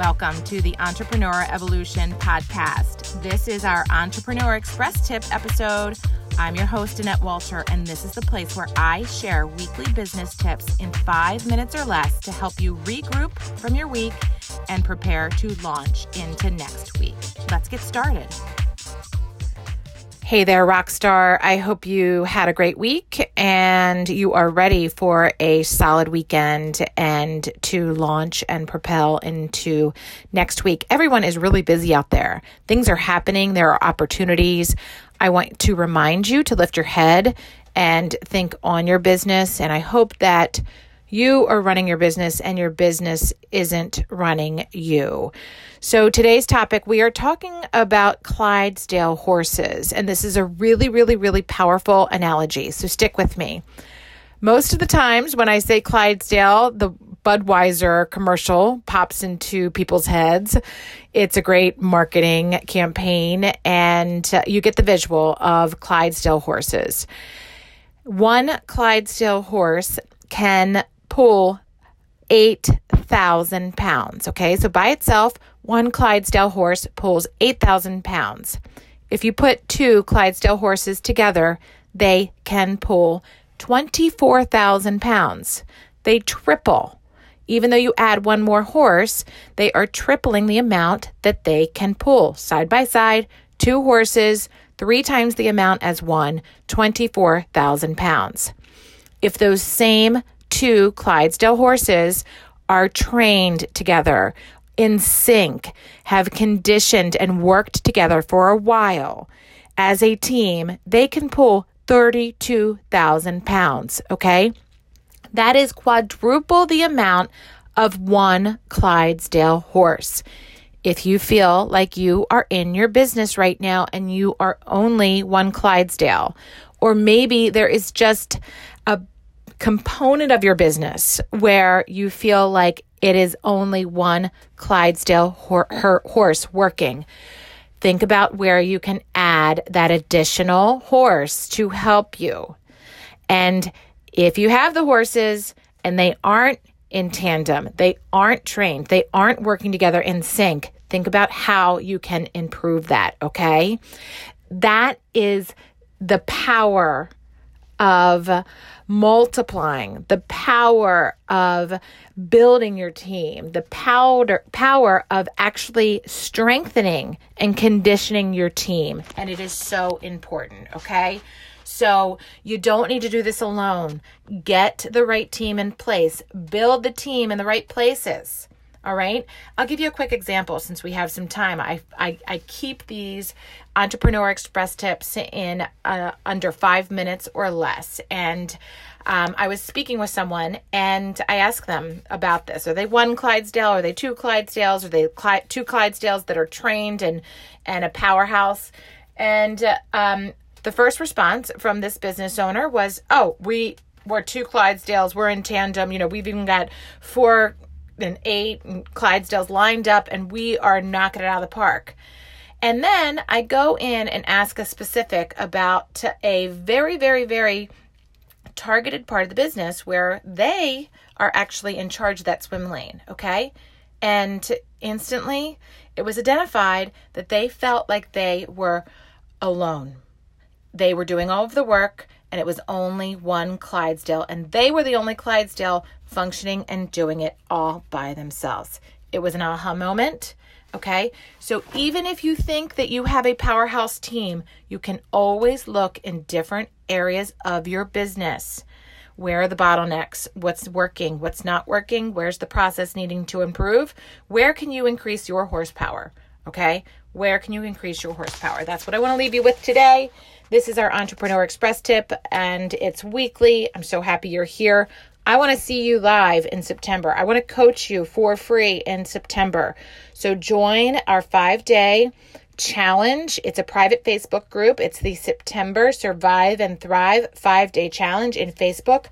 Welcome to the Entrepreneur Evolution Podcast. This is our Entrepreneur Express Tip episode. I'm your host, Annette Walter, and this is the place where I share weekly business tips in five minutes or less to help you regroup from your week and prepare to launch into next week. Let's get started. Hey there, Rockstar. I hope you had a great week and you are ready for a solid weekend and to launch and propel into next week. Everyone is really busy out there. Things are happening, there are opportunities. I want to remind you to lift your head and think on your business. And I hope that you are running your business and your business isn't running you. So, today's topic, we are talking about Clydesdale horses. And this is a really, really, really powerful analogy. So, stick with me. Most of the times when I say Clydesdale, the Budweiser commercial pops into people's heads. It's a great marketing campaign, and you get the visual of Clydesdale horses. One Clydesdale horse can pull 8,000 pounds. Okay, so by itself, one Clydesdale horse pulls 8,000 pounds. If you put two Clydesdale horses together, they can pull 24,000 pounds. They triple. Even though you add one more horse, they are tripling the amount that they can pull. Side by side, two horses, three times the amount as one, 24,000 pounds. If those same two Clydesdale horses are trained together in sync, have conditioned and worked together for a while as a team, they can pull 32,000 pounds. Okay. That is quadruple the amount of one Clydesdale horse. If you feel like you are in your business right now and you are only one Clydesdale, or maybe there is just a component of your business where you feel like it is only one Clydesdale hor- horse working. Think about where you can add that additional horse to help you. And if you have the horses and they aren't in tandem, they aren't trained, they aren't working together in sync, think about how you can improve that, okay? That is the power of multiplying, the power of building your team, the power power of actually strengthening and conditioning your team. And it is so important, okay? So you don't need to do this alone. Get the right team in place. Build the team in the right places. All right. I'll give you a quick example since we have some time. I, I, I keep these Entrepreneur Express tips in uh, under five minutes or less. And um, I was speaking with someone and I asked them about this. Are they one Clydesdale? Are they two Clydesdales? Are they Cly- two Clydesdales that are trained and, and a powerhouse? And um, the first response from this business owner was, Oh, we, we're two Clydesdales. We're in tandem. You know, we've even got four and eight and Clydesdales lined up, and we are knocking it out of the park. And then I go in and ask a specific about a very, very, very targeted part of the business where they are actually in charge of that swim lane. Okay. And instantly it was identified that they felt like they were alone. They were doing all of the work and it was only one Clydesdale, and they were the only Clydesdale functioning and doing it all by themselves. It was an aha moment. Okay, so even if you think that you have a powerhouse team, you can always look in different areas of your business. Where are the bottlenecks? What's working? What's not working? Where's the process needing to improve? Where can you increase your horsepower? Okay, where can you increase your horsepower? That's what I want to leave you with today. This is our Entrepreneur Express tip, and it's weekly. I'm so happy you're here. I want to see you live in September. I want to coach you for free in September. So join our five day challenge. It's a private Facebook group. It's the September Survive and Thrive five day challenge in Facebook.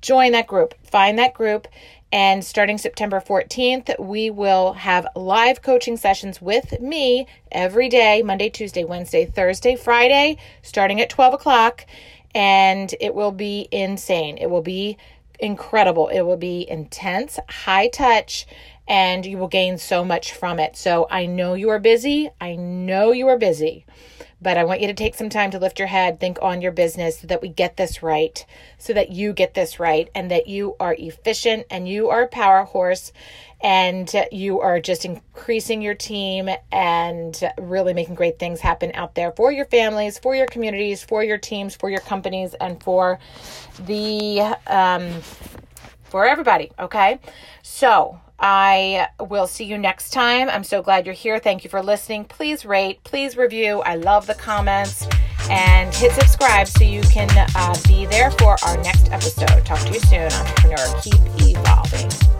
Join that group. Find that group and starting September 14th, we will have live coaching sessions with me every day Monday, Tuesday, Wednesday, Thursday, Friday, starting at 12 o'clock. And it will be insane. It will be incredible. It will be intense, high touch, and you will gain so much from it. So I know you are busy. I know you are busy. But I want you to take some time to lift your head, think on your business so that we get this right, so that you get this right, and that you are efficient and you are a power horse and you are just increasing your team and really making great things happen out there for your families, for your communities, for your teams, for your companies, and for the um, for everybody. Okay, so I will see you next time. I'm so glad you're here. Thank you for listening. Please rate, please review. I love the comments. And hit subscribe so you can uh, be there for our next episode. Talk to you soon, entrepreneur. Keep evolving.